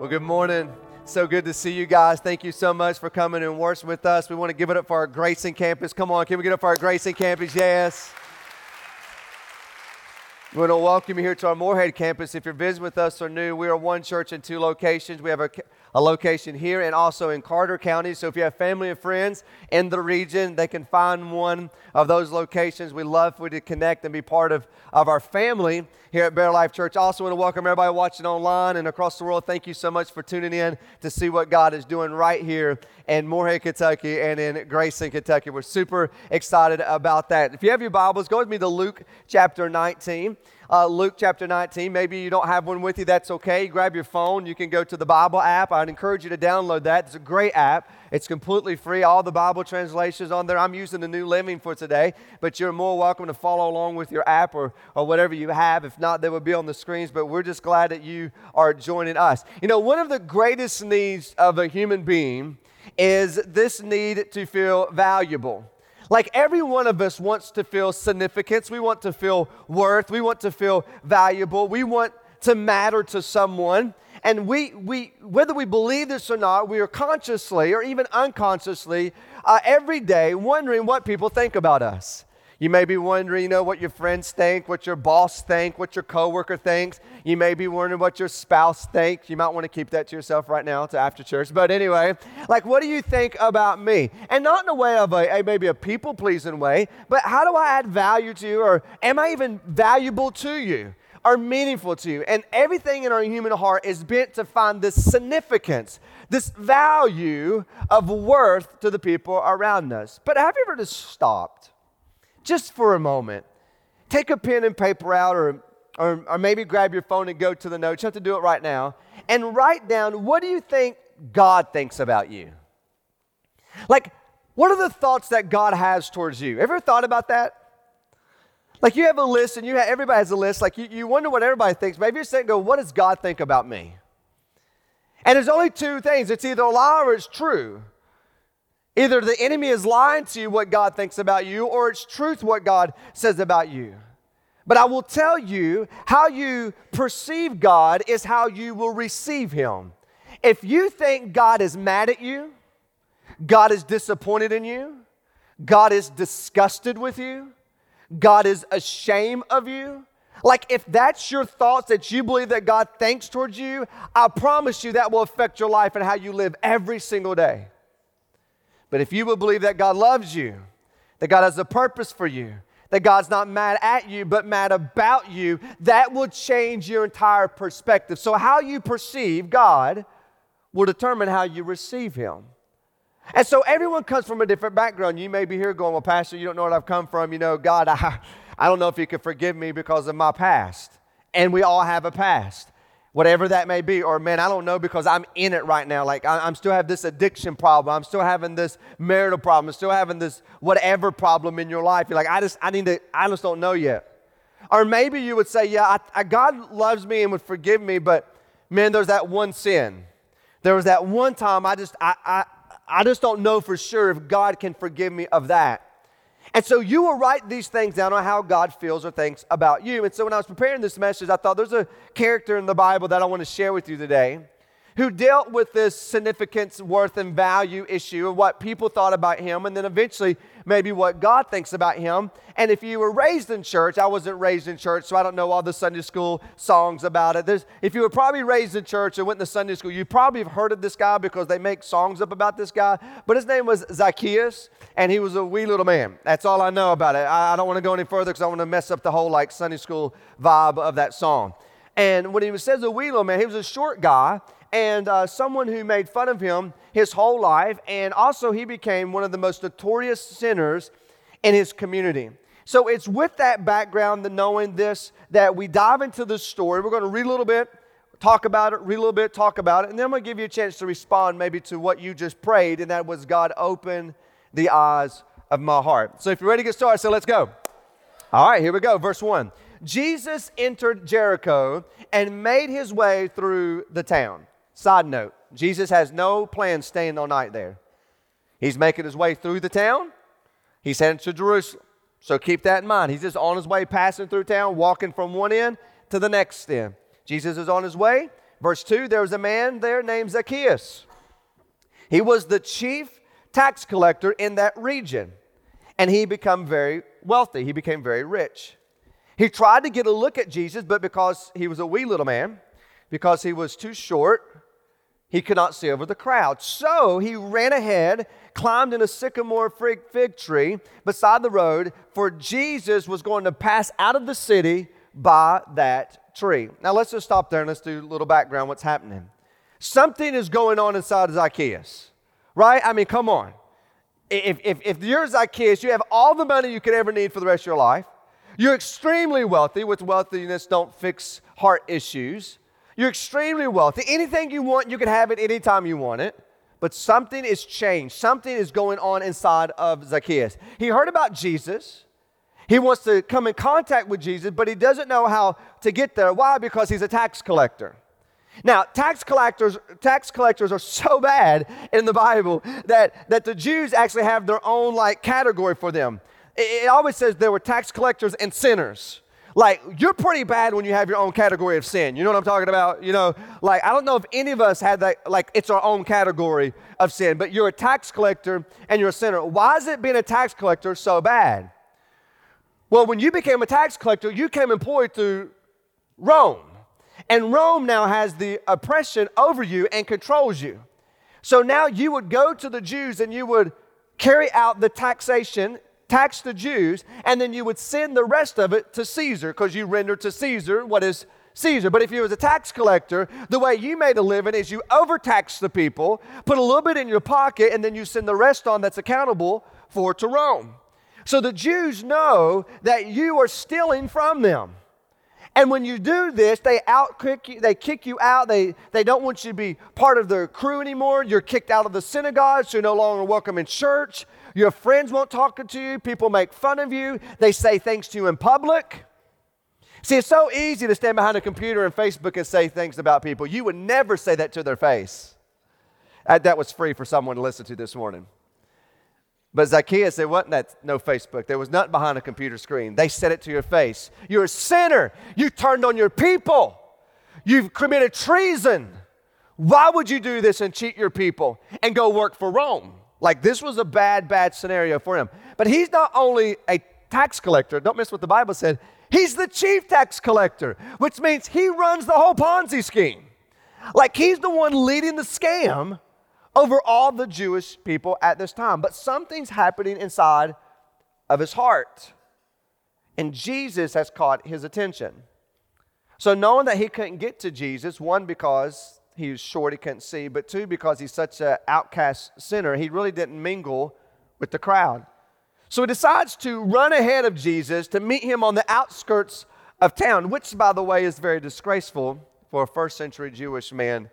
Well, good morning. So good to see you guys. Thank you so much for coming and worshiping with us. We want to give it up for our Grayson campus. Come on, can we get up for our Grayson campus? Yes. We want to welcome you here to our Morehead campus. If you're visiting with us or new, we are one church in two locations. We have a a location here and also in Carter County. So if you have family and friends in the region, they can find one of those locations. We love for you to connect and be part of, of our family here at Bear Life Church. Also want to welcome everybody watching online and across the world. Thank you so much for tuning in to see what God is doing right here in Morehead, Kentucky and in Grayson, Kentucky. We're super excited about that. If you have your Bibles, go with me to Luke chapter 19 uh, Luke chapter 19. Maybe you don't have one with you, that's okay. Grab your phone. You can go to the Bible app. I'd encourage you to download that. It's a great app. It's completely free. All the Bible translations on there. I'm using the New Living for today, but you're more welcome to follow along with your app or, or whatever you have. If not, they will be on the screens, but we're just glad that you are joining us. You know, one of the greatest needs of a human being is this need to feel valuable. Like every one of us wants to feel significance. We want to feel worth. We want to feel valuable. We want to matter to someone. And we, we whether we believe this or not, we are consciously or even unconsciously uh, every day wondering what people think about us. You may be wondering, you know, what your friends think, what your boss think, what your coworker thinks. You may be wondering what your spouse thinks. You might want to keep that to yourself right now to after church. But anyway, like, what do you think about me? And not in a way of a, a maybe a people pleasing way, but how do I add value to you, or am I even valuable to you? Are meaningful to you. And everything in our human heart is bent to find this significance, this value of worth to the people around us. But have you ever just stopped just for a moment, take a pen and paper out or, or, or maybe grab your phone and go to the notes. You have to do it right now. And write down what do you think God thinks about you? Like, what are the thoughts that God has towards you? Ever thought about that? Like you have a list and you have, everybody has a list. Like you, you wonder what everybody thinks. Maybe you're saying, go, what does God think about me? And there's only two things. It's either a lie or it's true. Either the enemy is lying to you what God thinks about you, or it's truth what God says about you. But I will tell you how you perceive God is how you will receive Him. If you think God is mad at you, God is disappointed in you, God is disgusted with you, God is ashamed of you, like if that's your thoughts that you believe that God thinks towards you, I promise you that will affect your life and how you live every single day. But if you will believe that God loves you, that God has a purpose for you, that God's not mad at you, but mad about you, that will change your entire perspective. So, how you perceive God will determine how you receive Him. And so, everyone comes from a different background. You may be here going, Well, Pastor, you don't know where I've come from. You know, God, I, I don't know if you can forgive me because of my past. And we all have a past whatever that may be or man i don't know because i'm in it right now. Like I, am still have this addiction problem. I'm still having this marital problem. I'm still having this whatever problem in your life. You're like i just i need to i just don't know yet. Or maybe you would say yeah I, I, god loves me and would forgive me but man there's that one sin. There was that one time i just i i, I just don't know for sure if god can forgive me of that and so you will write these things down on how God feels or thinks about you. And so when I was preparing this message, I thought there's a character in the Bible that I want to share with you today who dealt with this significance, worth, and value issue of what people thought about him, and then eventually maybe what God thinks about him. And if you were raised in church, I wasn't raised in church, so I don't know all the Sunday school songs about it. There's, if you were probably raised in church and went to Sunday school, you probably have heard of this guy because they make songs up about this guy. But his name was Zacchaeus, and he was a wee little man. That's all I know about it. I, I don't want to go any further because I want to mess up the whole like Sunday school vibe of that song. And when he says a wee little man, he was a short guy and uh, someone who made fun of him his whole life. And also, he became one of the most notorious sinners in his community. So, it's with that background, the knowing this, that we dive into the story. We're going to read a little bit, talk about it, read a little bit, talk about it, and then I'm going to give you a chance to respond maybe to what you just prayed, and that was God open the eyes of my heart. So, if you're ready to get started, so let's go. All right, here we go. Verse 1. Jesus entered Jericho and made his way through the town. Side note Jesus has no plans staying all night there. He's making his way through the town, he's heading to Jerusalem. So keep that in mind. He's just on his way, passing through town, walking from one end to the next end. Jesus is on his way, Verse 2 there was a man there named Zacchaeus. He was the chief tax collector in that region, and he became very wealthy. He became very rich. He tried to get a look at Jesus, but because he was a wee little man, because he was too short, he could not see over the crowd. So he ran ahead, climbed in a sycamore fig tree beside the road, for Jesus was going to pass out of the city by that tree. Now let's just stop there and let's do a little background what's happening. Something is going on inside of Zacchaeus, right? I mean, come on. If, if, if you're Zacchaeus, you have all the money you could ever need for the rest of your life. You're extremely wealthy, with wealthiness don't fix heart issues. You're extremely wealthy. Anything you want, you can have it anytime you want it. But something is changed. Something is going on inside of Zacchaeus. He heard about Jesus. He wants to come in contact with Jesus, but he doesn't know how to get there. Why? Because he's a tax collector. Now, tax collectors, tax collectors are so bad in the Bible that, that the Jews actually have their own like category for them. It, it always says there were tax collectors and sinners. Like, you're pretty bad when you have your own category of sin. You know what I'm talking about? You know, like, I don't know if any of us had that, like, it's our own category of sin, but you're a tax collector and you're a sinner. Why is it being a tax collector so bad? Well, when you became a tax collector, you came employed through Rome. And Rome now has the oppression over you and controls you. So now you would go to the Jews and you would carry out the taxation, tax the Jews, and then you would send the rest of it to Caesar because you render to Caesar what is Caesar. But if you was a tax collector, the way you made a living is you overtax the people, put a little bit in your pocket, and then you send the rest on that's accountable for to Rome. So the Jews know that you are stealing from them. And when you do this, they out kick you, they kick you out. They, they don't want you to be part of their crew anymore. You're kicked out of the synagogue, so you're no longer welcome in church. Your friends won't talk to you. People make fun of you. They say things to you in public. See, it's so easy to stand behind a computer and Facebook and say things about people. You would never say that to their face. Uh, that was free for someone to listen to this morning. But Zacchaeus, there wasn't that, no Facebook. There was nothing behind a computer screen. They said it to your face. You're a sinner. You turned on your people. You've committed treason. Why would you do this and cheat your people and go work for Rome? Like this was a bad, bad scenario for him. But he's not only a tax collector, don't miss what the Bible said, he's the chief tax collector, which means he runs the whole Ponzi scheme. Like he's the one leading the scam over all the Jewish people at this time. But something's happening inside of his heart. And Jesus has caught his attention. So, knowing that he couldn't get to Jesus, one, because he was short, he couldn't see, but two, because he's such an outcast sinner, he really didn't mingle with the crowd. So, he decides to run ahead of Jesus to meet him on the outskirts of town, which, by the way, is very disgraceful for a first century Jewish man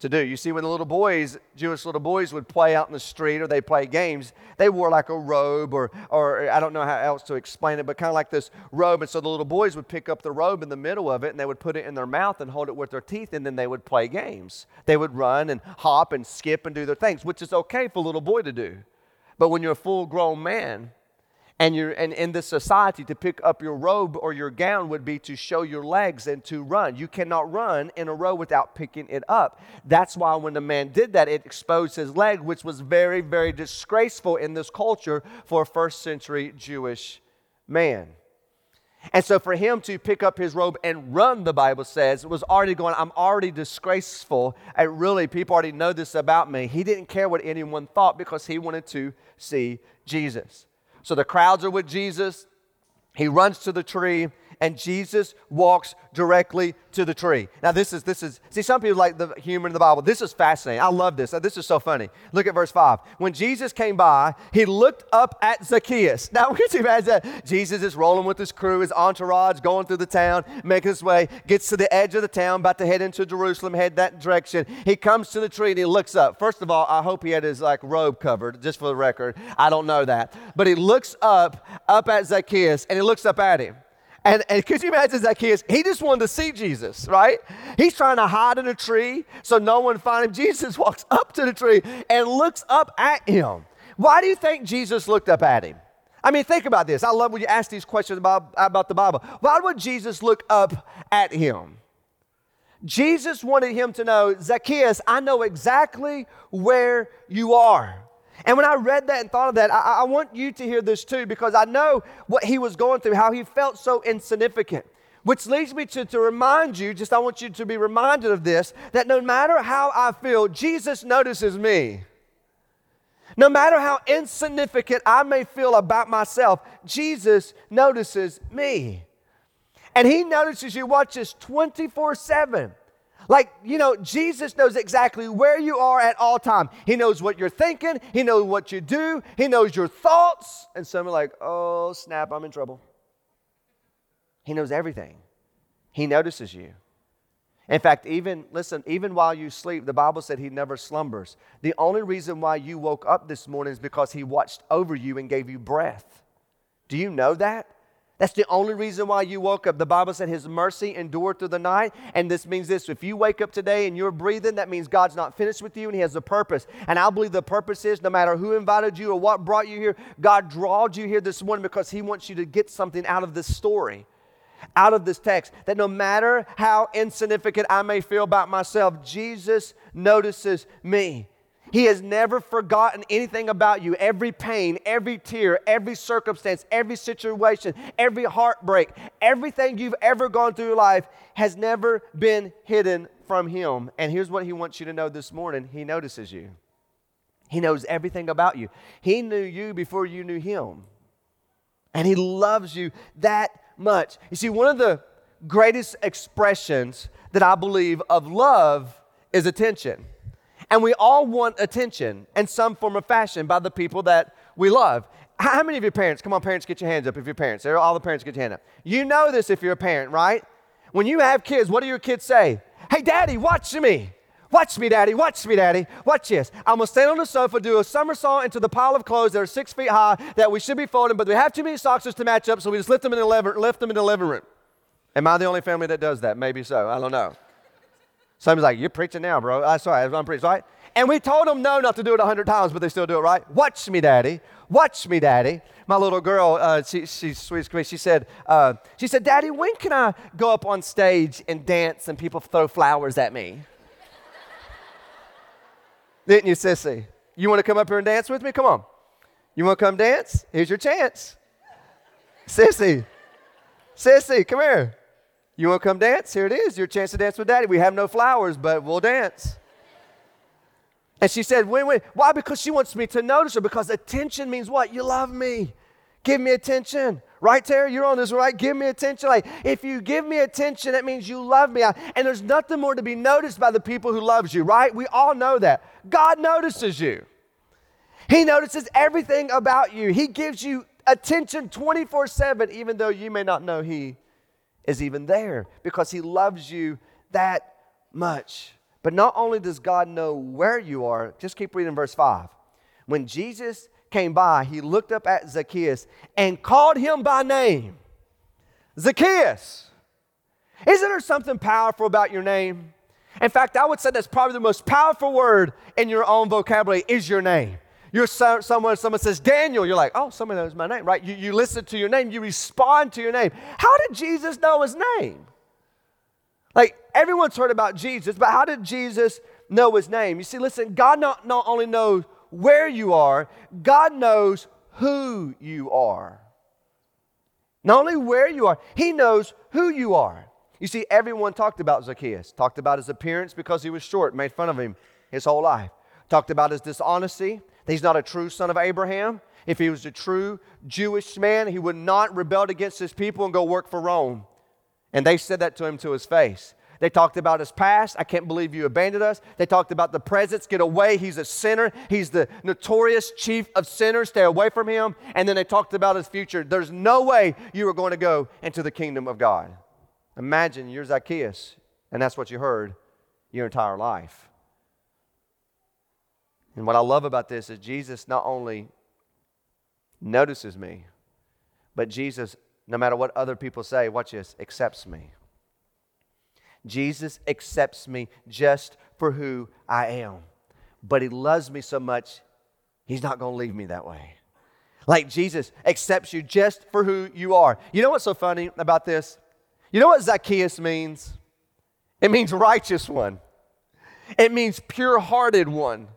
to do. You see, when the little boys, Jewish little boys, would play out in the street or they play games, they wore like a robe or, or I don't know how else to explain it, but kind of like this robe. And so the little boys would pick up the robe in the middle of it and they would put it in their mouth and hold it with their teeth and then they would play games. They would run and hop and skip and do their things, which is okay for a little boy to do. But when you're a full grown man, and you're and in this society to pick up your robe or your gown would be to show your legs and to run you cannot run in a row without picking it up that's why when the man did that it exposed his leg which was very very disgraceful in this culture for a first century jewish man and so for him to pick up his robe and run, the Bible says, was already going, I'm already disgraceful. And really, people already know this about me. He didn't care what anyone thought because he wanted to see Jesus. So the crowds are with Jesus. He runs to the tree and Jesus walks directly to the tree. Now, this is, this is, see, some people like the humor in the Bible. This is fascinating. I love this. This is so funny. Look at verse 5. When Jesus came by, he looked up at Zacchaeus. Now, can imagine that Jesus is rolling with his crew, his entourage, going through the town, making his way, gets to the edge of the town, about to head into Jerusalem, head that direction. He comes to the tree and he looks up. First of all, I hope he had his like robe covered, just for the record. I don't know that. But he looks up, up at Zacchaeus, and he looks up at him. And, and could you imagine Zacchaeus? He just wanted to see Jesus, right? He's trying to hide in a tree so no one find him. Jesus walks up to the tree and looks up at him. Why do you think Jesus looked up at him? I mean, think about this. I love when you ask these questions about, about the Bible. Why would Jesus look up at him? Jesus wanted him to know, Zacchaeus, I know exactly where you are. And when I read that and thought of that, I, I, want you to hear this too because I know what he was going through, how he felt so insignificant. Which leads me to, to remind you, just I want you to be reminded of this, that no matter how I feel, Jesus notices me. No matter how insignificant I may feel about myself, Jesus notices me. And he notices you, watch this, 24 7. Like, you know, Jesus knows exactly where you are at all time. He knows what you're thinking. He knows what you do. He knows your thoughts. And some are like, oh, snap, I'm in trouble. He knows everything. He notices you. In fact, even, listen, even while you sleep, the Bible said he never slumbers. The only reason why you woke up this morning is because he watched over you and gave you breath. Do you know that? That's the only reason why you woke up. The Bible said his mercy endured through the night. And this means this if you wake up today and you're breathing, that means God's not finished with you and he has a purpose. And I believe the purpose is no matter who invited you or what brought you here, God drawed you here this morning because he wants you to get something out of this story out of this text that no matter how insignificant I may feel about myself, Jesus notices me. He has never forgotten anything about you. Every pain, every tear, every circumstance, every situation, every heartbreak, everything you've ever gone through in life has never been hidden from Him. And here's what He wants you to know this morning He notices you. He knows everything about you. He knew you before you knew Him. And He loves you that much. You see, one of the greatest expressions that I believe of love is attention. And we all want attention in some form of fashion by the people that we love. How many of your parents, come on, parents, get your hands up if you're parents. All the parents get your hand up. You know this if you're a parent, right? When you have kids, what do your kids say? Hey, daddy, watch me. Watch me, daddy. Watch me, daddy. Watch this. I'm going to stand on the sofa, do a somersault into the pile of clothes that are six feet high that we should be folding, but we have too many socks to match up, so we just lift them in the living, lift them in the living room. Am I the only family that does that? Maybe so. I don't know. Somebody's like, You're preaching now, bro. I sorry, I'm preaching, right? And we told them no, not to do it a hundred times, but they still do it, right? Watch me, daddy. Watch me, daddy. My little girl, uh, she, she's sweet me. She said, uh, she said, Daddy, when can I go up on stage and dance and people throw flowers at me? Didn't you, sissy? You want to come up here and dance with me? Come on. You want to come dance? Here's your chance. Sissy, sissy, come here. You want to come dance? Here it is, your chance to dance with daddy. We have no flowers, but we'll dance. And she said, wait, wait. Why? Because she wants me to notice her. Because attention means what? You love me. Give me attention. Right, Terry? You're on this, right? Give me attention. Like, if you give me attention, that means you love me. And there's nothing more to be noticed by the people who loves you, right? We all know that. God notices you. He notices everything about you. He gives you attention 24 7, even though you may not know He is even there because He loves you that much. But not only does God know where you are, just keep reading verse 5. When Jesus came by, he looked up at Zacchaeus and called him by name. Zacchaeus. Isn't there something powerful about your name? In fact, I would say that's probably the most powerful word in your own vocabulary is your name. You're so, someone, someone says Daniel, you're like, oh, someone knows my name, right? You, you listen to your name, you respond to your name. How did Jesus know his name? Like, everyone's heard about Jesus, but how did Jesus know his name? You see, listen, God not, not only knows where you are, God knows who you are. Not only where you are, He knows who you are. You see, everyone talked about Zacchaeus, talked about his appearance because he was short, made fun of him his whole life, talked about his dishonesty, he's not a true son of Abraham. If he was a true Jewish man, he would not rebel against his people and go work for Rome. And they said that to him to his face. They talked about his past. I can't believe you abandoned us. They talked about the presence. Get away. He's a sinner. He's the notorious chief of sinners. Stay away from him. And then they talked about his future. There's no way you are going to go into the kingdom of God. Imagine you're Zacchaeus, and that's what you heard your entire life. And what I love about this is Jesus not only notices me, but Jesus, no matter what other people say, watch this, accepts me. Jesus accepts me just for who I am. But he loves me so much, he's not going to leave me that way. Like Jesus accepts you just for who you are. You know what's so funny about this? You know what Zacchaeus means? It means righteous one. It means pure hearted one.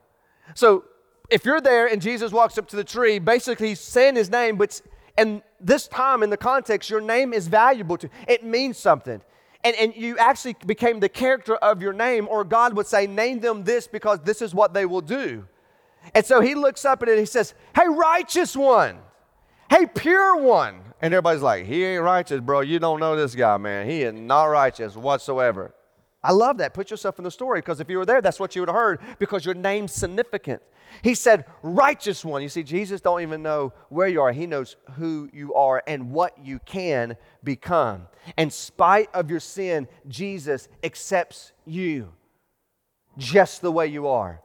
So if you're there and Jesus walks up to the tree, basically he's saying his name, but and this time in the context, your name is valuable to it means something. And, and you actually became the character of your name, or God would say, name them this because this is what they will do. And so he looks up at it and he says, Hey, righteous one. Hey, pure one. And everybody's like, He ain't righteous, bro. You don't know this guy, man. He is not righteous whatsoever. I love that. Put yourself in the story because if you were there, that's what you would have heard because your name's significant. He said, righteous one. You see, Jesus don't even know where you are. He knows who you are and what you can become. In spite of your sin, Jesus accepts you just the way you are.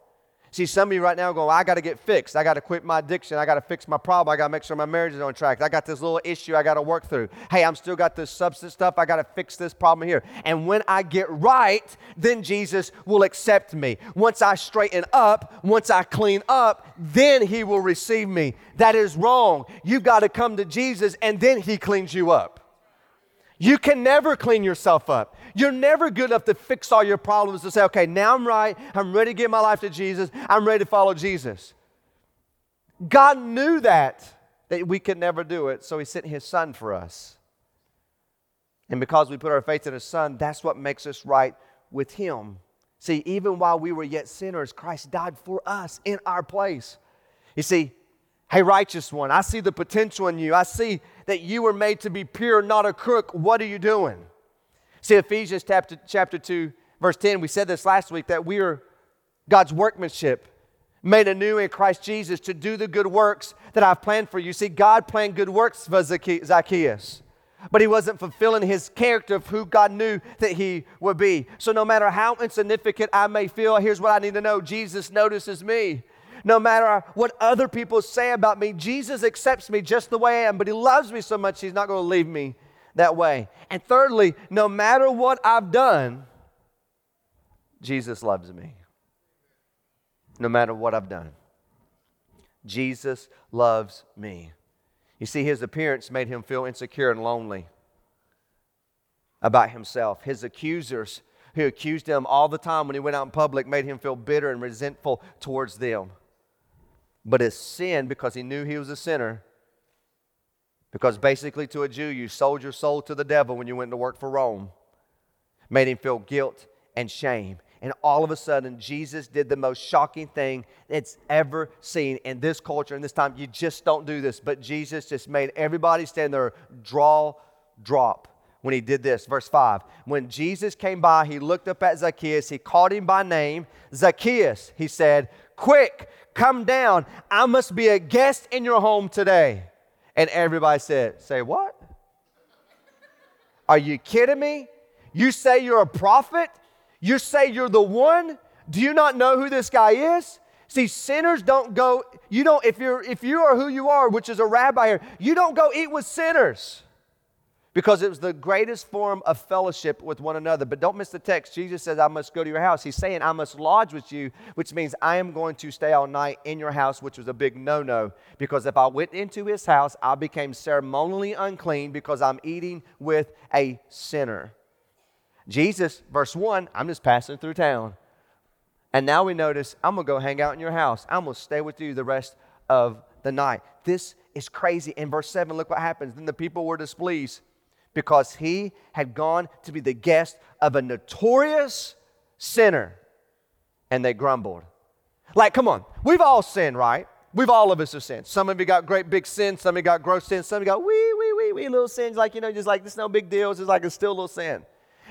See, some of you right now go, I got to get fixed. I got to quit my addiction. I got to fix my problem. I got to make sure my marriage is on track. I got this little issue I got to work through. Hey, I'm still got this substance stuff. I got to fix this problem here. And when I get right, then Jesus will accept me. Once I straighten up, once I clean up, then he will receive me. That is wrong. You've got to come to Jesus and then he cleans you up. You can never clean yourself up. You're never good enough to fix all your problems to say, okay, now I'm right. I'm ready to give my life to Jesus. I'm ready to follow Jesus. God knew that, that we could never do it, so He sent His Son for us. And because we put our faith in His Son, that's what makes us right with Him. See, even while we were yet sinners, Christ died for us in our place. You see, hey, righteous one, I see the potential in you. I see that you were made to be pure, not a crook. What are you doing? See, Ephesians chapter, chapter 2, verse 10, we said this last week that we are God's workmanship, made anew in Christ Jesus to do the good works that I've planned for you. See, God planned good works for Zacchaeus, but he wasn't fulfilling his character of who God knew that he would be. So, no matter how insignificant I may feel, here's what I need to know Jesus notices me no matter what other people say about me, Jesus accepts me just the way I am, but He loves me so much, He's not going to leave me that way. And thirdly, no matter what I've done, Jesus loves me. No matter what I've done, Jesus loves me. You see, his appearance made him feel insecure and lonely about himself. His accusers, who accused him all the time when he went out in public, made him feel bitter and resentful towards them. But his sin, because he knew he was a sinner, because basically to a Jew, you sold your soul to the devil when you went to work for Rome, made him feel guilt and shame. And all of a sudden, Jesus did the most shocking thing that's ever seen in this culture, in this time. You just don't do this. But Jesus just made everybody stand there, draw, drop when he did this. Verse 5 When Jesus came by, he looked up at Zacchaeus. He called him by name. Zacchaeus, he said, Quick, come down. I must be a guest in your home today. And everybody said, Say what? Are you kidding me? You say you're a prophet? You say you're the one? Do you not know who this guy is? See, sinners don't go, you don't, if you're if you are who you are, which is a rabbi here, you don't go eat with sinners because it was the greatest form of fellowship with one another. But don't miss the text. Jesus says, I must go to your house. He's saying, I must lodge with you, which means I am going to stay all night in your house, which was a big no no. Because if I went into his house, I became ceremonially unclean because I'm eating with a sinner. Jesus, verse 1, I'm just passing through town. And now we notice, I'm going to go hang out in your house. I'm going to stay with you the rest of the night. This is crazy. In verse 7, look what happens. Then the people were displeased because he had gone to be the guest of a notorious sinner. And they grumbled. Like, come on, we've all sinned, right? We've all of us have sinned. Some of you got great big sins, some of you got gross sins, some of you got wee, wee, wee, wee little sins, like, you know, just like this no big deal. It's just like it's still a little sin.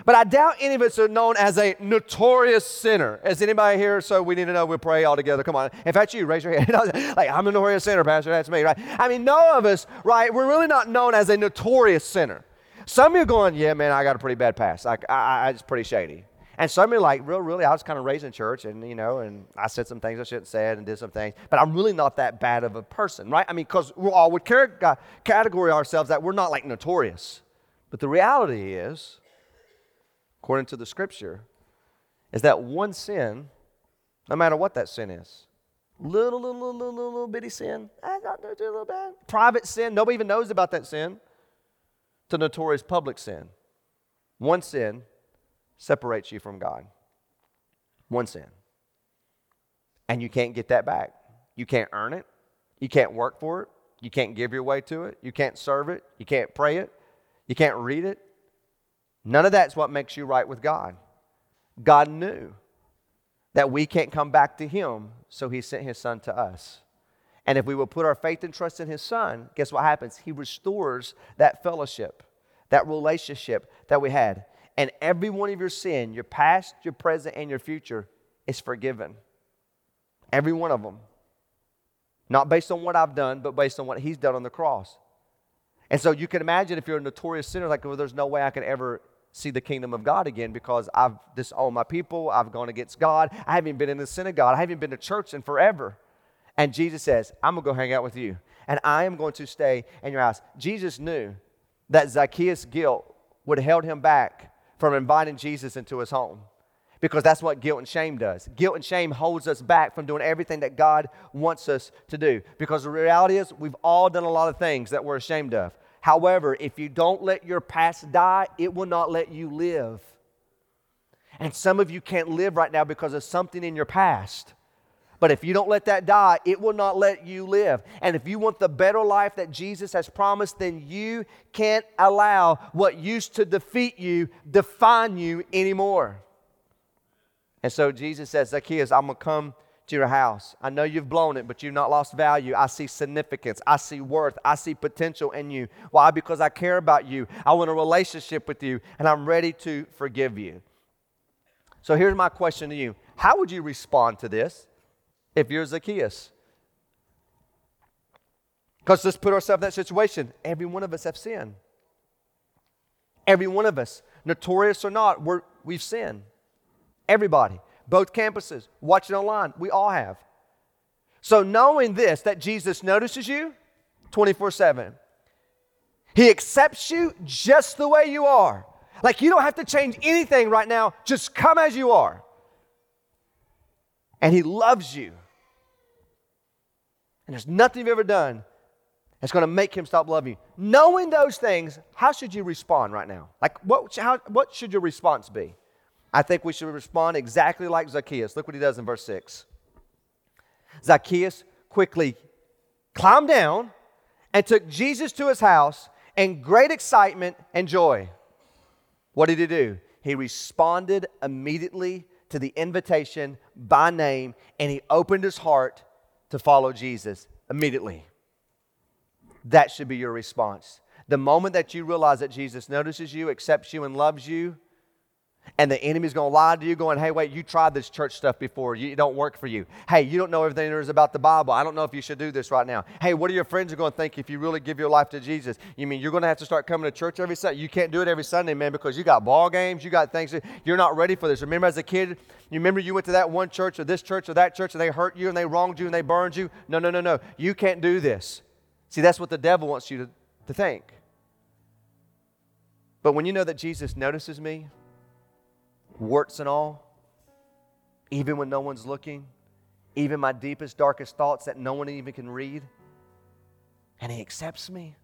But I doubt any of us are known as a notorious sinner. Is anybody here? So we need to know we'll pray all together. Come on. If that's you, raise your hand. like, I'm a notorious sinner, Pastor. That's me, right? I mean, none of us, right? We're really not known as a notorious sinner. Some of you are going, yeah, man, I got a pretty bad past. Like, I, I, it's pretty shady. And some of you are like, real, really, I was kind of raised in church and, you know, and I said some things I shouldn't said and did some things, but I'm really not that bad of a person, right? I mean, because we all would uh, category ourselves that we're not like notorious. But the reality is, according to the scripture, is that one sin, no matter what that sin is, little, little, little, little, little bitty sin, to do a little bad. Private sin, nobody even knows about that sin to notorious public sin. One sin separates you from God. One sin. And you can't get that back. You can't earn it. You can't work for it. You can't give your way to it. You can't serve it. You can't pray it. You can't read it. None of that's what makes you right with God. God knew that we can't come back to Him, so He sent His Son to us. And if we will put our faith and trust in His Son, guess what happens? He restores that fellowship, that relationship that we had. And every one of your sin, your past, your present, and your future, is forgiven. Every one of them. Not based on what I've done, but based on what He's done on the cross. And so you can imagine if you're a notorious sinner, like, well, there's no way I could ever see the kingdom of God again because I've disowned my people. I've gone against God. I haven't been in the synagogue. I haven't been to church in forever. And Jesus says, I'm going to go hang out with you. And I am going to stay in your house. Jesus knew that Zacchaeus' guilt would have held him back from inviting Jesus into his home because that's what guilt and shame does. Guilt and shame holds us back from doing everything that God wants us to do because the reality is we've all done a lot of things that we're ashamed of. However, if you don't let your past die, it will not let you live. And some of you can't live right now because of something in your past. But if you don't let that die, it will not let you live. And if you want the better life that Jesus has promised, then you can't allow what used to defeat you define you anymore. And so Jesus says, Zacchaeus, I'm going to come to your house. I know you've blown it, but you've not lost value. I see significance. I see worth. I see potential in you. Why? Because I care about you. I want a relationship with you, and I'm ready to forgive you. So here's my question to you How would you respond to this if you're Zacchaeus? Because let's put ourselves in that situation. Every one of us have sinned. Every one of us, notorious or not, we're, we've sinned. Everybody both campuses, watching online. We all have. So, knowing this, that Jesus notices you 24 7, He accepts you just the way you are. Like you don't have to change anything right now, just come as you are. And He loves you. And there's nothing you've ever done that's going to make Him stop loving you. Knowing those things, how should you respond right now? Like, what, how, what should your response be? I think we should respond exactly like Zacchaeus. Look what he does in verse 6. Zacchaeus quickly climbed down and took Jesus to his house in great excitement and joy. What did he do? He responded immediately to the invitation by name and he opened his heart to follow Jesus immediately. That should be your response. The moment that you realize that Jesus notices you, accepts you, and loves you, and the enemy's going to lie to you, going, hey, wait, you tried this church stuff before. You, it don't work for you. Hey, you don't know everything there is about the Bible. I don't know if you should do this right now. Hey, what are your friends going to think if you really give your life to Jesus? You mean you're going to have to start coming to church every Sunday? You can't do it every Sunday, man, because you got ball games, you got things. You're not ready for this. Remember as a kid, you remember you went to that one church or this church or that church and they hurt you and they wronged you and they burned you? No, no, no, no. You can't do this. See, that's what the devil wants you to, to think. But when you know that Jesus notices me, warts and all, even when no one's looking, even my deepest, darkest thoughts that no one even can read. And He accepts me.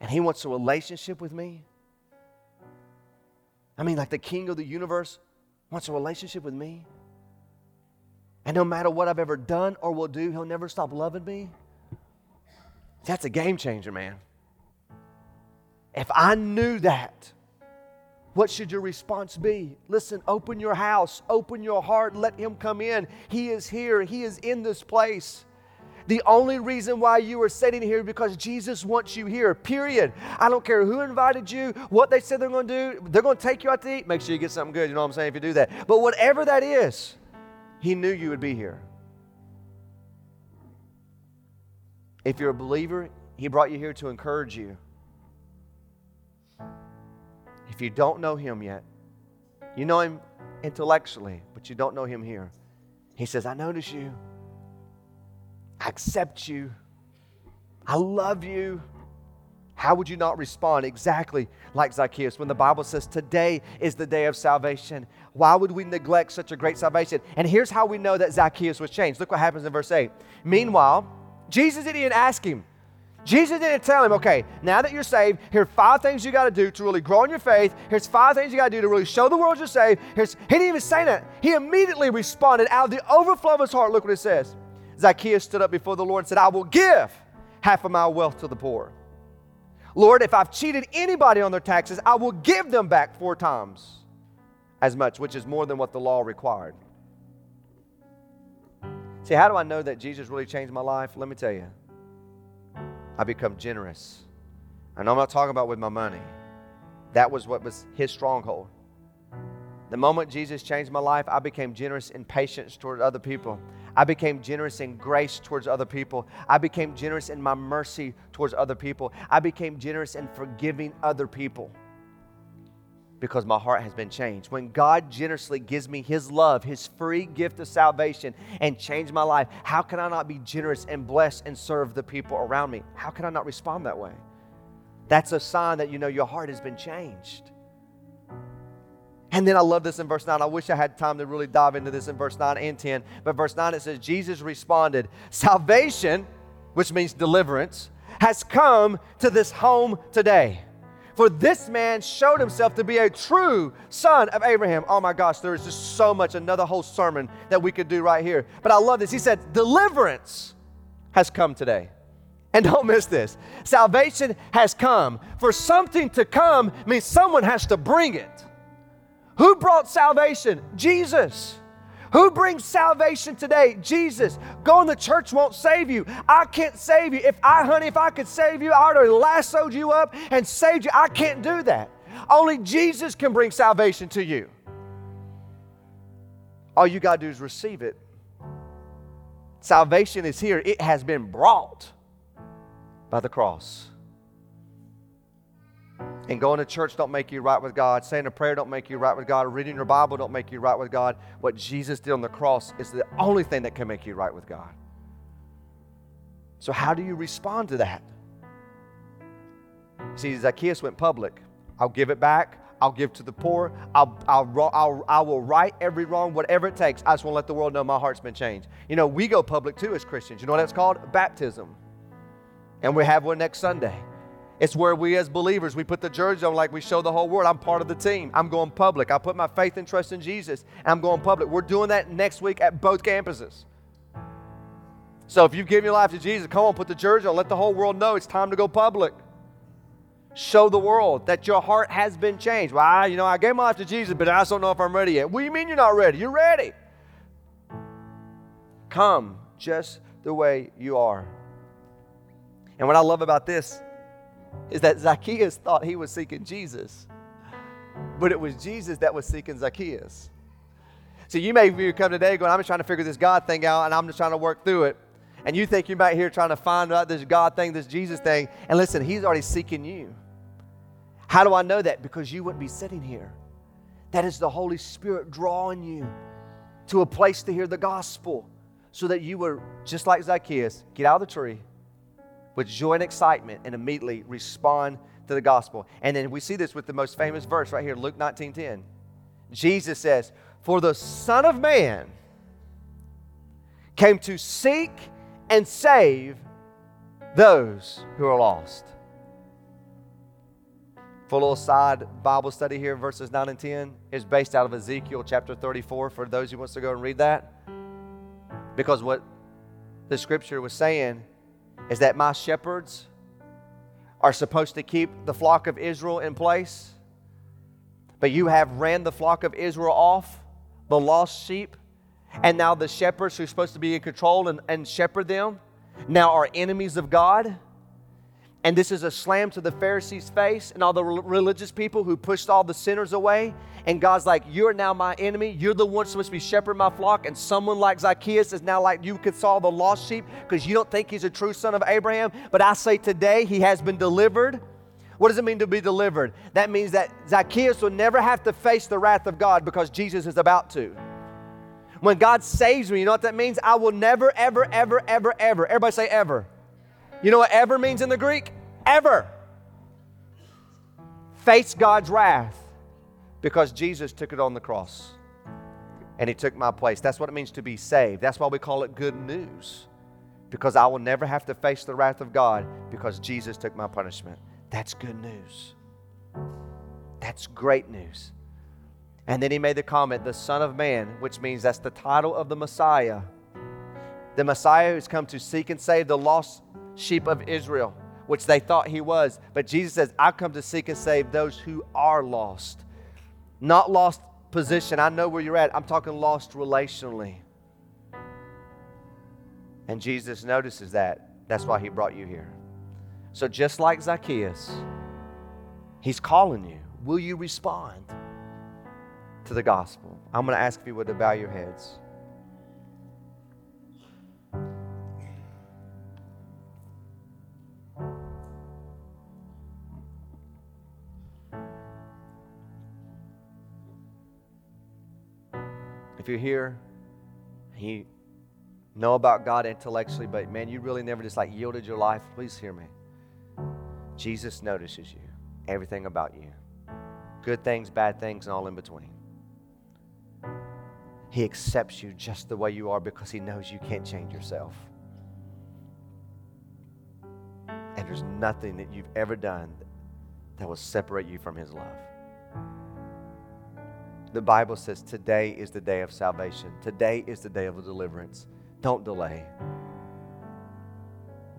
And He wants a relationship with me. I mean, like the King of the universe wants a relationship with me. And no matter what I've ever done or will do, He'll never stop loving me. That's a game changer, man. If I knew that, what should your response be? Listen, open your house, open your heart, let Him come in. He is here, He is in this place. The only reason why you are sitting here because Jesus wants you here, period. I don't care who invited you, what they said they're going to do. They're going to take you out to eat. Make sure you get something good, you know what I'm saying, if you do that. But whatever that is, He knew you would be here. If you're a believer, He brought you here to encourage you. You don't know Him yet, you know Him intellectually, but you don't know Him here. He says, I notice you. I accept you. I love you. How would you not respond exactly like Zacchaeus when the Bible says today is the day of salvation? Why would we neglect such a great salvation? And here's how we know that Zacchaeus was changed. Look what happens in verse 8. Meanwhile, Jesus didn't even ask him, Jesus didn't tell him, okay, now that you're saved, here are five things you got to do to really grow in your faith. Here's five things you got to do to really show the world you're saved. Here's, he didn't even say that. He immediately responded out of the overflow of his heart. Look what it says. Zacchaeus stood up before the Lord and said, I will give half of my wealth to the poor. Lord, if I've cheated anybody on their taxes, I will give them back four times as much, which is more than what the law required. See, how do I know that Jesus really changed my life? Let me tell you. I become generous. And I'm not talking about with my money. That was what was his stronghold. The moment Jesus changed my life, I became generous in patience toward other people. I became generous in grace towards other people. I became generous in my mercy towards other people. I became generous in forgiving other people because my heart has been changed. When God generously gives me His love, His free gift of salvation, and change my life, how can I not be generous and bless and serve the people around me? How can I not respond that way? That's a sign that you know your heart has been changed. And then I love this in verse 9. I wish I had time to really dive into this in verse 9 and 10. But verse 9 it says, Jesus responded, Salvation, which means deliverance, has come to this home today for this man showed himself to be a true son of Abraham. Oh my gosh, there is just so much, another whole sermon that we could do right here. But I love this. He said, Deliverance has come today. And don't miss this salvation has come. For something to come means someone has to bring it. Who brought salvation? Jesus. Who brings salvation today? Jesus. Going to church won't save you. I can't save you. If I, honey, if I could save you, I would have lassoed you up and saved you. I can't do that. Only Jesus can bring salvation to you. All you got to do is receive it. Salvation is here, it has been brought by the cross. And going to church don't make you right with God. Saying a prayer don't make you right with God. Reading your Bible don't make you right with God. What Jesus did on the cross is the only thing that can make you right with God. So, how do you respond to that? See, Zacchaeus went public. I'll give it back. I'll give to the poor. I'll, I'll, I'll, I will right every wrong, whatever it takes. I just want to let the world know my heart's been changed. You know, we go public too as Christians. You know what that's called? Baptism. And we have one next Sunday. It's where we as believers, we put the jersey on like we show the whole world. I'm part of the team. I'm going public. I put my faith and trust in Jesus, I'm going public. We're doing that next week at both campuses. So if you've given your life to Jesus, come on, put the jersey on. Let the whole world know it's time to go public. Show the world that your heart has been changed. Well, I, you know, I gave my life to Jesus, but I just don't know if I'm ready yet. What do you mean you're not ready? You're ready. Come just the way you are. And what I love about this is that Zacchaeus thought he was seeking Jesus, but it was Jesus that was seeking Zacchaeus. So you may be come today going, I'm just trying to figure this God thing out and I'm just trying to work through it. And you think you're back here trying to find out this God thing, this Jesus thing. And listen, He's already seeking you. How do I know that? Because you wouldn't be sitting here. That is the Holy Spirit drawing you to a place to hear the gospel so that you would, just like Zacchaeus, get out of the tree with joy and excitement and immediately respond to the gospel. And then we see this with the most famous verse right here, Luke 19 10. Jesus says, For the Son of Man came to seek and save those who are lost. A little side Bible study here, verses 9 and 10 is based out of Ezekiel chapter 34 for those who wants to go and read that. Because what the scripture was saying is that my shepherds are supposed to keep the flock of Israel in place, but you have ran the flock of Israel off, the lost sheep, and now the shepherds who are supposed to be in control and, and shepherd them now are enemies of God. And this is a slam to the Pharisees' face and all the religious people who pushed all the sinners away. And God's like, You're now my enemy. You're the one supposed to be shepherding my flock. And someone like Zacchaeus is now like you could saw the lost sheep because you don't think he's a true son of Abraham. But I say today, he has been delivered. What does it mean to be delivered? That means that Zacchaeus will never have to face the wrath of God because Jesus is about to. When God saves me, you know what that means? I will never, ever, ever, ever, ever. Everybody say ever you know what ever means in the Greek? Ever. Face God's wrath because Jesus took it on the cross and he took my place. That's what it means to be saved. That's why we call it good news. because I will never have to face the wrath of God because Jesus took my punishment. That's good news. That's great news. And then he made the comment, the Son of Man, which means that's the title of the Messiah. The Messiah who's come to seek and save the lost sheep of Israel, which they thought he was. But Jesus says, I've come to seek and save those who are lost. Not lost position. I know where you're at. I'm talking lost relationally. And Jesus notices that. That's why he brought you here. So, just like Zacchaeus, he's calling you. Will you respond to the gospel? I'm going to ask if you would to bow your heads. If you're here, you know about God intellectually, but man, you really never just like yielded your life, please hear me. Jesus notices you, everything about you good things, bad things, and all in between. He accepts you just the way you are because He knows you can't change yourself. And there's nothing that you've ever done that will separate you from His love. The Bible says today is the day of salvation. Today is the day of deliverance. Don't delay.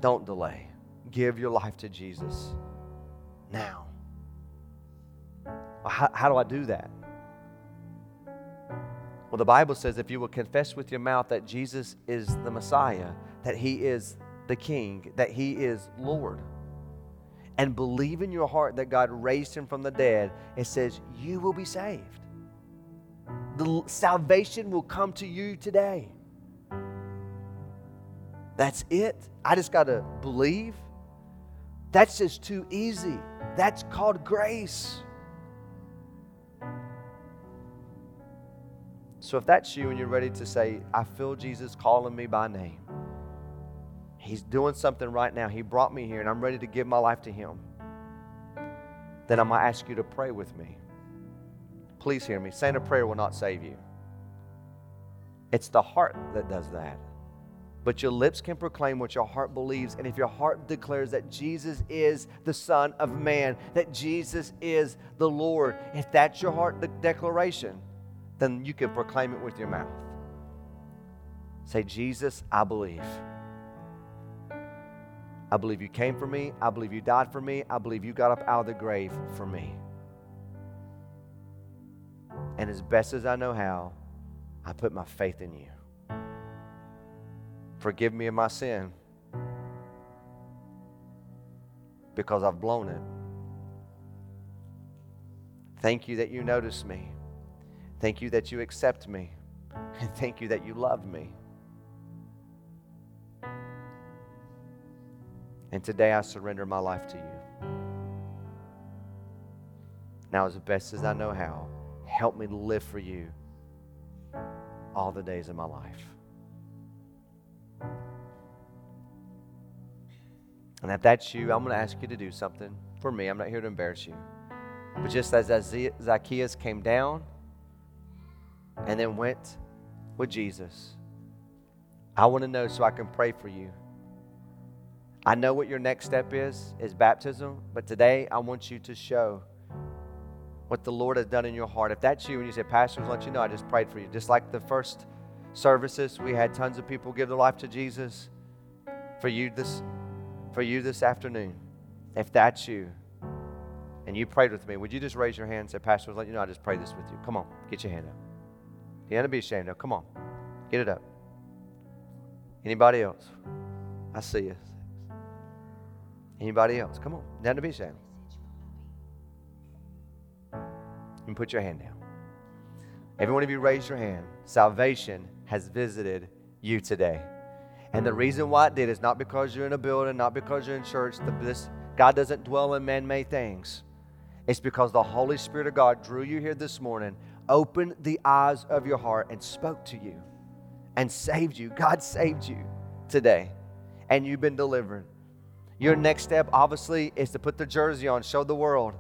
Don't delay. Give your life to Jesus now. How, how do I do that? Well, the Bible says if you will confess with your mouth that Jesus is the Messiah, that He is the King, that He is Lord, and believe in your heart that God raised Him from the dead, it says you will be saved the salvation will come to you today. That's it. I just got to believe. That's just too easy. That's called grace. So if that's you and you're ready to say, I feel Jesus calling me by name, He's doing something right now. He brought me here and I'm ready to give my life to Him, then I'm going to ask you to pray with me. Please hear me. Saying a prayer will not save you. It's the heart that does that. But your lips can proclaim what your heart believes. And if your heart declares that Jesus is the Son of Man, that Jesus is the Lord, if that's your heart de- declaration, then you can proclaim it with your mouth. Say, Jesus, I believe. I believe you came for me. I believe you died for me. I believe you got up out of the grave for me. And as best as I know how, I put my faith in you. Forgive me of my sin because I've blown it. Thank you that you notice me. Thank you that you accept me. And thank you that you love me. And today I surrender my life to you. Now, as best as I know how, Help me live for you all the days of my life. And if that's you, I'm going to ask you to do something for me. I'm not here to embarrass you. But just as Zacchaeus came down and then went with Jesus, I want to know so I can pray for you. I know what your next step is, is baptism, but today I want you to show what the Lord has done in your heart. If that's you and you say, Pastors, let you know, I just prayed for you. Just like the first services, we had tons of people give their life to Jesus. For you this, for you this afternoon, if that's you, and you prayed with me, would you just raise your hand and say, Pastors, let you know, I just prayed this with you. Come on, get your hand up. You don't be ashamed of. Come on, get it up. Anybody else? I see you. Anybody else? Come on, nothing to be ashamed. And put your hand down. Every one of you raise your hand. Salvation has visited you today. And the reason why it did is not because you're in a building, not because you're in church. The, this, God doesn't dwell in man made things. It's because the Holy Spirit of God drew you here this morning, opened the eyes of your heart, and spoke to you and saved you. God saved you today, and you've been delivered. Your next step, obviously, is to put the jersey on, show the world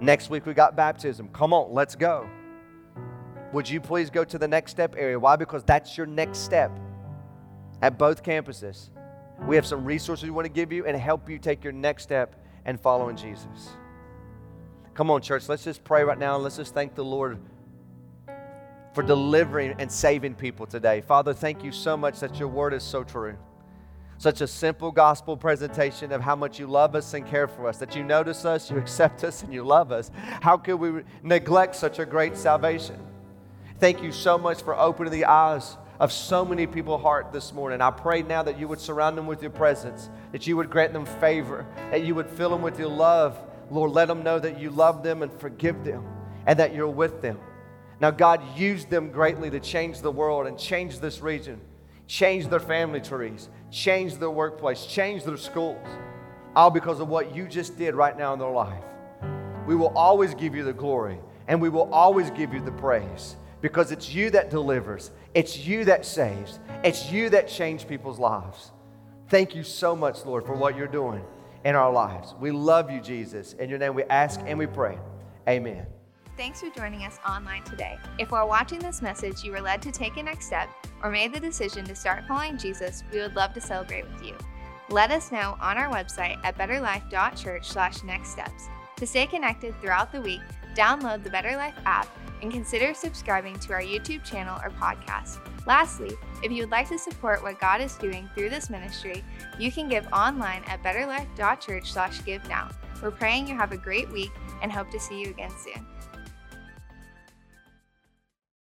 Next week we got baptism. Come on, let's go. Would you please go to the next step area? Why? Because that's your next step at both campuses. We have some resources we want to give you and help you take your next step and following Jesus. Come on, church, let's just pray right now and let's just thank the Lord for delivering and saving people today. Father, thank you so much that your word is so true. Such a simple gospel presentation of how much you love us and care for us, that you notice us, you accept us, and you love us. How could we neglect such a great salvation? Thank you so much for opening the eyes of so many people's heart this morning. I pray now that you would surround them with your presence, that you would grant them favor, that you would fill them with your love. Lord, let them know that you love them and forgive them and that you're with them. Now, God used them greatly to change the world and change this region, change their family trees, change their workplace, change their schools, all because of what you just did right now in their life. We will always give you the glory and we will always give you the praise because it's you that delivers, it's you that saves, it's you that changes people's lives. Thank you so much, Lord, for what you're doing in our lives. We love you, Jesus. In your name we ask and we pray. Amen. Thanks for joining us online today. If while watching this message you were led to take a next step or made the decision to start following Jesus, we would love to celebrate with you. Let us know on our website at betterlife.church/next steps. To stay connected throughout the week, download the Better Life app and consider subscribing to our YouTube channel or podcast. Lastly, if you would like to support what God is doing through this ministry, you can give online at betterlife.church/give now. We're praying you have a great week and hope to see you again soon.